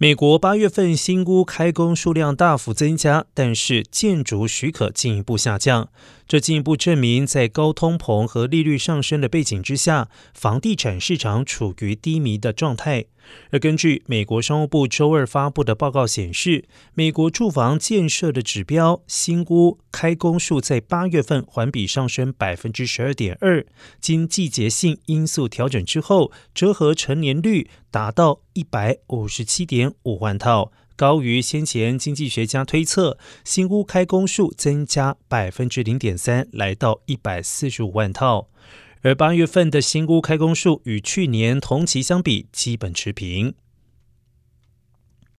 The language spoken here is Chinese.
美国八月份新屋开工数量大幅增加，但是建筑许可进一步下降。这进一步证明，在高通膨和利率上升的背景之下，房地产市场处于低迷的状态。而根据美国商务部周二发布的报告显示，美国住房建设的指标新屋开工数在八月份环比上升百分之十二点二，经季节性因素调整之后，折合成年率达到一百五十七点五万套，高于先前经济学家推测新屋开工数增加百分之零点三，来到一百四十五万套。而八月份的新屋开工数与去年同期相比基本持平。